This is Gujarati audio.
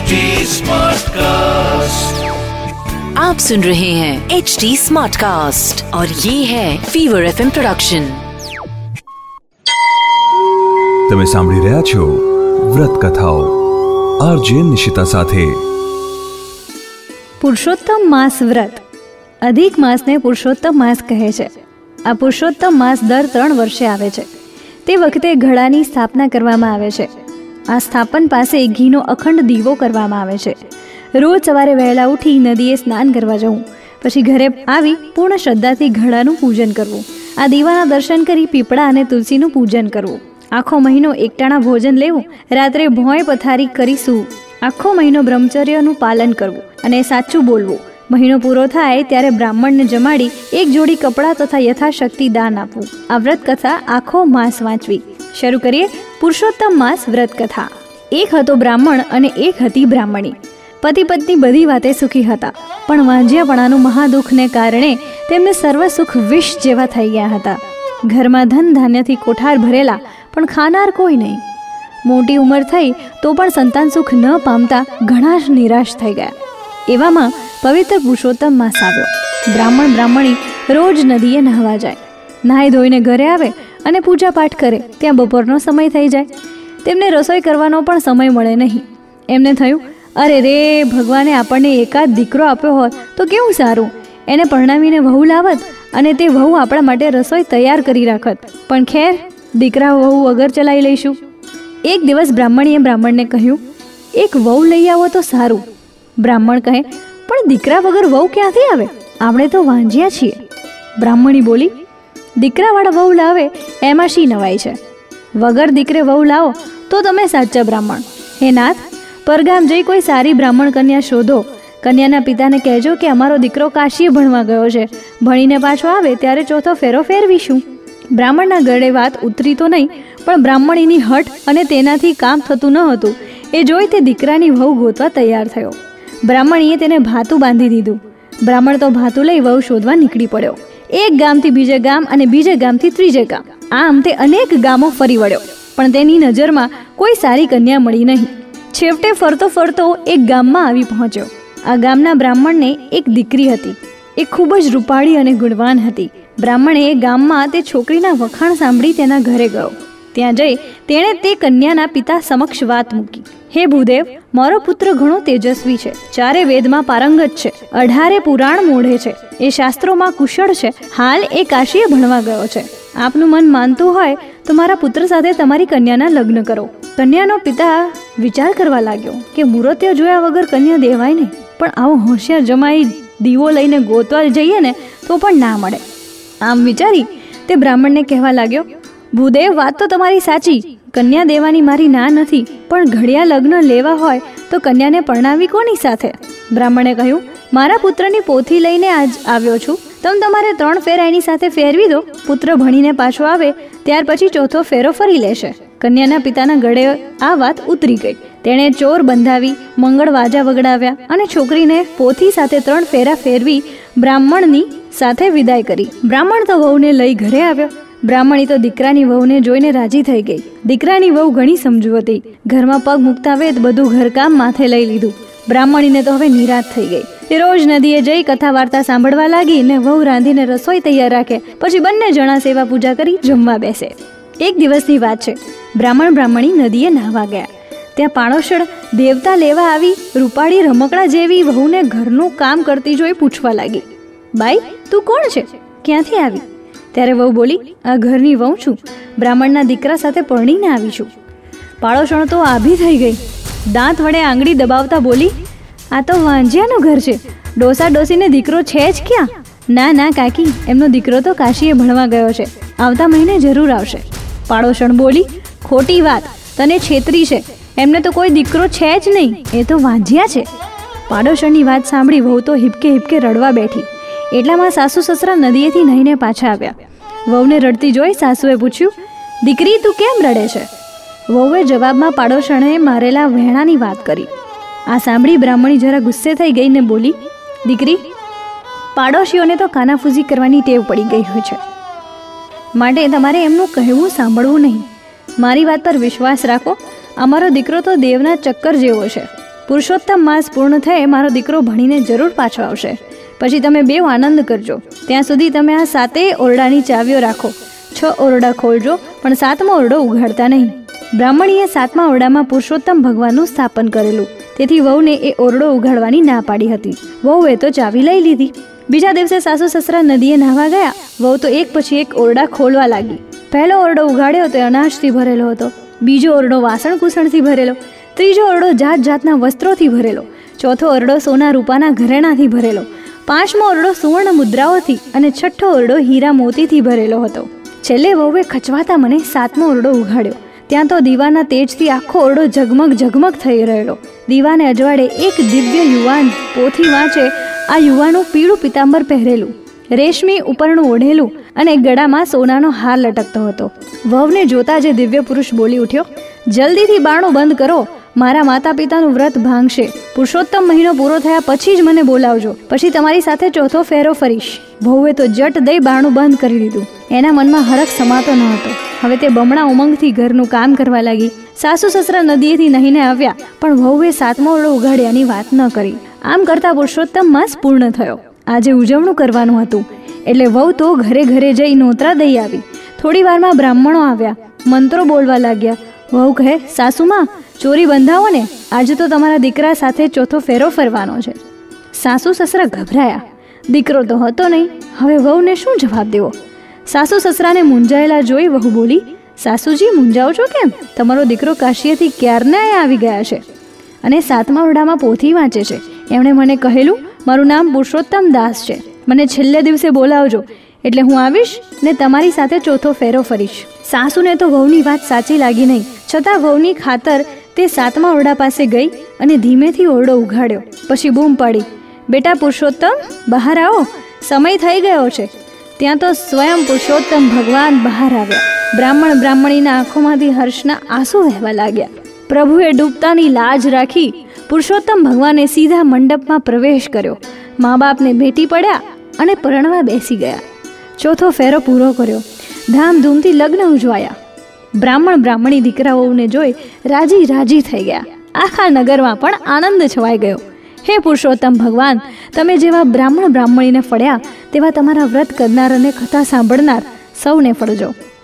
HD Smartcast. आप सुन रहे हैं एच डी स्मार्ट कास्ट और ये है फीवर एफ प्रोडक्शन તમે સાંભળી રહ્યા છો વ્રત કથાઓ આરજે નિશિતા સાથે પુરુષોત્તમ માસ વ્રત અધિક માસને પુરુષોત્તમ માસ કહે છે આ પુરુષોત્તમ માસ દર ત્રણ વર્ષે આવે છે તે વખતે ઘડાની સ્થાપના કરવામાં આવે છે આ સ્થાપન પાસે ઘીનો અખંડ દીવો કરવામાં આવે છે. રોજ સવારે વહેલા ઉઠી નદીએ સ્નાન કરવા જવું. પછી ઘરે આવી પૂર્ણ શ્રદ્ધાથી ઘડાનું પૂજન કરવું. આ દીવાના દર્શન કરી પીપળા અને તુલસીનું પૂજન કરવું. આખો મહિનો એકટાણા ભોજન લેવું. રાત્રે ભોંય પથારી કરીશું. આખો મહિનો બ્રહ્મચર્યનું પાલન કરવું અને સાચું બોલવું. મહિનો પૂરો થાય ત્યારે બ્રાહ્મણને જમાડી એક જોડી કપડાં તથા યથાશક્તિ દાન આપવું. આ વ્રત કથા આખો માસ વાંચવી. શરૂ કરીએ પુરુષોત્તમ માસ વ્રત કથા એક હતો બ્રાહ્મણ અને એક હતી બ્રાહ્મણી. પતિ પત્ની બધી વાતે સુખી હતા, પણ વાંજ્યાપણાનું મહાદુઃખને કારણે તેમને સર્વ સુખ વિષ જેવા થઈ ગયા હતા. ઘરમાં ધન ધાન્યથી કોઠાર ભરેલા, પણ ખાનાર કોઈ નહીં. મોટી ઉંમર થઈ તો પણ સંતાન સુખ ન પામતા ઘણા જ નિરાશ થઈ ગયા. એવામાં પવિત્ર પુરુષોત્તમ માસ આવ્યો. બ્રાહ્મણ બ્રાહ્મણી રોજ નદીએ નહાવા જાય. નાહી ધોઈને ઘરે આવે અને પૂજાપાઠ કરે. ત્યાં બપોરનો સમય થઈ જાય. તેમને રસોઈ કરવાનો પણ સમય મળે નહીં. એમને થયું, અરે રે, ભગવાને આપણને એકાદ દીકરો આપ્યો હોત તો કેવું સારું? એને પરણાવીને વહુ લાવત અને તે વહુ આપણા માટે રસોઈ તૈયાર કરી રાખત. પણ ખેર, દીકરા વહુ વગર ચલાવી લઈશું. એક દિવસ બ્રાહ્મણીએ બ્રાહ્મણને કહ્યું, એક વહુ લઈ આવો તો સારું. બ્રાહ્મણ કહે પણ દીકરા વગર વહુ ક્યાંથી આવે? આપણે તો વાંજ્યા છીએ. બ્રાહ્મણી બોલી, દીકરાવાળા વહુ લાવે, એમાં શી નવાઈ છે? વગર દીકરે વહુ લાવો, તો તમે સાચા બ્રાહ્મણ. હે નાથ, પરગામ જઈ કોઈ સારી બ્રાહ્મણ કન્યા શોધો. કન્યાના પિતાને કહેજો કે અમારો દીકરો કાશીએ ભણવા ગયો છે. ભણીને પાછો આવે, ત્યારે ચોથો ફેરો ફેરવીશું. બ્રાહ્મણના ગળે વાત ઉતરી તો નહીં, પણ બ્રાહ્મણીની હઠ અને તેનાથી કામ થતું ન હતું. એ જોઈ તે દીકરાની વહુ ગોતવા તૈયાર થયો. બ્રાહ્મણીએ તેને ભાતું બાંધી દીધું. બ્રાહ્મણ તો ભાતું લઈ વહુ શોધવા નીકળી પડ્યો. એક ગામથી બીજે ગામ અને બીજે ગામથી ત્રીજે ગામ. આમ તે અનેક ગામો ફરી વળ્યો, પણ તેની નજરમાં કોઈ સારી કન્યા મળી નહીં. છેવટે ફરતો ફરતો એક ગામમાં આવી પહોંચ્યો. આ ગામના બ્રાહ્મણને એક દીકરી હતી. એ ખૂબ જ રૂપાળી અને ગુણવાન હતી. બ્રાહ્મણે ગામમાં તે છોકરીના વખાણ સાંભળી તેના ઘરે ગયો. ત્યાં જઈ તેણે તે કન્યાના પિતા સમક્ષ વાત મૂકી. હે ભૂદેવ, મારો પુત્ર ઘણો તેજસ્વી છે, ચારે વેદમાં પારંગત છે, અઢારે પુરાણ મોઢે છે, એ શાસ્ત્રોમાં કુશળ છે, હાલ એ કાશીએ ભણવા ગયો છે. આપનું મન માનતું હોય તો મારા પુત્ર સાથે તમારી કન્યાના લગ્ન કરો. કન્યાનો પિતા વિચાર કરવા લાગ્યો કે મૂર્ત્ય જોયા વગર કન્યા દેવાય નહીં, પણ આવો હોશિયાર જમાઈ દીવો લઈને ગોતવા જઈએ ને તો પણ ના મળે. આમ વિચારી તે બ્રાહ્મણને કહેવા લાગ્યો ભૂદેવ, વાત તો તમારી સાચી. કન્યા દેવાની મારી ના નથી, પણ ઘડિયા લગ્ન લેવા હોય તો કન્યાને પરણાવી કોની સાથે? બ્રાહ્મણે કહ્યું, મારા પુત્રની પોથી લઈને આજ આવ્યો છું. તમે તમારે ત્રણ ફેરા એની સાથે ફેરવી દો. પુત્ર ભણીને પાછો આવે, ત્યાર પછી ચોથો ફેરો ફરી લેશે. કન્યાના પિતાના ગળે આ વાત ઉતરી ગઈ. તેણે ચોર બંધાવી, મંગળ વાજા વગડાવ્યા અને છોકરીને પોથી સાથે ત્રણ ફેરા ફેરવી બ્રાહ્મણની સાથે વિદાય કરી. બ્રાહ્મણ તો વહુને લઈ ઘરે આવ્યો. બ્રાહ્મણી તો દીકરાની વહુને જોઈને રાજી થઈ ગઈ. દીકરાની વહુ ઘણી સમજુ હતી ઘરમાં પગ મૂકતા વેત બધું ઘરકામ માથે લઈ લીધું. બ્રાહ્મણીને તો હવે નિરાશ થઈ ગઈ. તે રોજ નદીએ જઈ કથા વાર્તા સાંભળવા લાગી ને વહુ રાંધીને રસોઈ તૈયાર રાખે. પછી બંને જણા સેવા પૂજા કરી જમવા બેસે. એક દિવસની વાત છે. બ્રાહ્મણ બ્રાહ્મણી નદીએ નાહવા ગયા. ત્યાં પાણોશળ દેવતા લેવા આવી રૂપાળી રમકડા જેવી વહુને ઘરનું કામ કરતી જોઈ પૂછવા લાગી. બાઈ, તું કોણ છે? ક્યાંથી આવી? ત્યારે વહુ બોલી, આ ઘરની વહુ છું. બ્રાહ્મણના દીકરા સાથે પરણીને આવી છું. પાડોશણ તો આભી થઈ ગઈ. દાંત વડે આંગળી દબાવતા બોલી, આ તો વાંજિયાનું ઘર છે. ડોસા ડોસીને દીકરો છે જ ક્યાં? ના ના, કાકી. એમનો દીકરો તો કાશીએ ભણવા ગયો છે. આવતા મહિને જરૂર આવશે. પાડોશણ બોલી, ખોટી વાત. તને છેતરી છે. એમને તો કોઈ દીકરો છે જ નહીં. એ તો વાંજિયા છે. પાડોશણની વાત સાંભળી વહુ તો હિપકે હિપકે રડવા બેઠી. એટલામાં સાસુ સસરા નદીએથી નહીને પાછા આવ્યા. વહુને રડતી જોઈ સાસુએ પૂછ્યું, દીકરી, તું કેમ રડે છે? વહુએ જવાબમાં પાડોશણે મારેલા વહેણાની વાત કરી. આ સાંભળી બ્રાહ્મણી જરા ગુસ્સે થઈ ગઈ ને બોલી, દીકરી, પાડોશીઓને તો કાનાફૂસી કરવાની ટેવ પડી ગઈ હોય છે. માટે તમારે એમનું કહેવું સાંભળવું નહીં. મારી વાત પર વિશ્વાસ રાખો. અમારો દીકરો તો દેવના ચક્કર જેવો છે. પુરુષોત્તમ માસ પૂર્ણ થયે મારો દીકરો ભણીને જરૂર પાછો આવશે. પછી તમે બેવ આનંદ કરજો. ત્યાં સુધી તમે આ સાતેય ઓરડાની ચાવીઓ રાખો. છ ઓરડા ખોલજો, પણ સાતમો ઓરડો ઉઘાડતા નહીં. બ્રાહ્મણીએ સાતમા ઓરડામાં પુરુષોત્તમ ભગવાનનું સ્થાપન કરેલું. તેથી વહુને એ ઓરડો ઉઘાડવાની ના પાડી હતી. વહુએ તો ચાવી લઈ લીધી. બીજા દિવસે સાસુ સસરા નદીએ નાહવા ગયા. વહુ તો એક પછી એક ઓરડા ખોલવા લાગી. પહેલો ઓરડો ઉઘાડ્યો તો અનાજથી ભરેલો હતો. બીજો ઓરડો વાસણ કુસણથી ભરેલો. ત્રીજો ઓરડો જાત જાતના વસ્ત્રોથી ભરેલો. ચોથો ઓરડો સોના રૂપાના ઘરેણાથી ભરેલો. પાંચમો ઓરડો સુવર્ણ મુદ્રાઓથી અને છઠ્ઠો ઓરડો હીરા મોતીથી ભરેલો હતો. છેલ્લે વહુએ ખચવાતા મને સાતમો ઓરડો ઉઘાડ્યો. ત્યાં તો દીવાના તેજથી આખો ઓરડો ઝગમગ ઝગમગ થઈ રહેલો. દીવાને અજવાડે એક દિવ્ય યુવાન પોથી વાંચે આ યુવાનું પીળું પિતાંબર પહેરેલું. રેશમી ઉપરનું ઓઢેલું અને ગળામાં સોનાનો હાર લટકતો હતો. વહુને જોતા જે દિવ્ય પુરુષ બોલી ઉઠ્યો, જલ્દીથી બાણો બંધ કરો. મારા માતા પિતાનું વ્રત ભાંગશે. પુરુષોત્તમ મહિનો પૂરો થયા પછી જ મને બોલાવજો. પછી તમારી સાથે ચોથો ફેરો ફરીશ. વહુએ તો જટ દઈ બારણું બંધ કરી દીધું. એના મનમાં હરખ સમાતો ન હતો. હવે તે બમણા ઉમંગથી ઘરનું કામ કરવા લાગી. સાસુ સસરા નદીએથી નહીને આવ્યા, પણ વહુએ સાતમો ઓળો ઉઘાડ્યાની વાત ન કરી. આમ કરતા પુરુષોત્તમ માસ પૂર્ણ થયો. આજે ઉજવણું કરવાનું હતું. એટલે વહુ તો ઘરે ઘરે જઈ નોતરા દઈ આવી. થોડી વારમાં બ્રાહ્મણો આવ્યા. મંત્રો બોલવા લાગ્યા. વહુ કહે, સાસુમાં, ચોરી બંધાવો ને. આજે તો તમારા દીકરા સાથે ચોથો ફેરો ફરવાનો છે. સાસુ સસરા ગભરાયા. દીકરો તો હતો નહીં. હવે વહુને શું જવાબ દેવો? સાસુ સસરાને મૂંઝાયેલા જોઈ વહુ બોલી, સાસુજી મૂંઝાઓ છો કેમ? તમારો દીકરો કાશીએથી ક્યારના આવી ગયા છે અને સાતમા ઓરડામાં પોથી વાંચે છે. એમણે મને કહેલું, મારું નામ પુરુષોત્તમ દાસ છે. મને છેલ્લે દિવસે બોલાવજો. એટલે હું આવીશ ને તમારી સાથે ચોથો ફેરો ફરીશ. સાસુને તો વહુની વાત સાચી લાગી નહીં. છતાં વહુની ખાતર તે સાતમા ઓરડા પાસે ગઈ અને ધીમેથી ઓરડો ઉઘાડ્યો. પછી બૂમ પાડી, બેટા પુરુષોત્તમ, બહાર આવો. સમય થઈ ગયો છે. ત્યાં તો સ્વયં પુરુષોત્તમ ભગવાન બહાર આવ્યા. બ્રાહ્મણ બ્રાહ્મણીના આંખોમાંથી હર્ષના આંસુ વહેવા લાગ્યા. પ્રભુએ ડૂબતાની લાજ રાખી પુરુષોત્તમ ભગવાને સીધા મંડપમાં પ્રવેશ કર્યો. મા બાપને ભેટી પડ્યા અને પરણવા બેસી ગયા. ચોથો ફેરો પૂરો કર્યો. ધામધૂમથી લગ્ન ઉજવાયા. બ્રાહ્મણ બ્રાહ્મણી દીકરાઓને જોઈ રાજી રાજી થઈ ગયા. આખા નગરમાં પણ આનંદ છવાઈ ગયો. હે પુરુષોત્તમ ભગવાન, તમે જેવા બ્રાહ્મણ બ્રાહ્મણીને ફળ્યા, તેવા તમારા વ્રત કરનાર અને કથા સાંભળનાર સૌને ફળજો.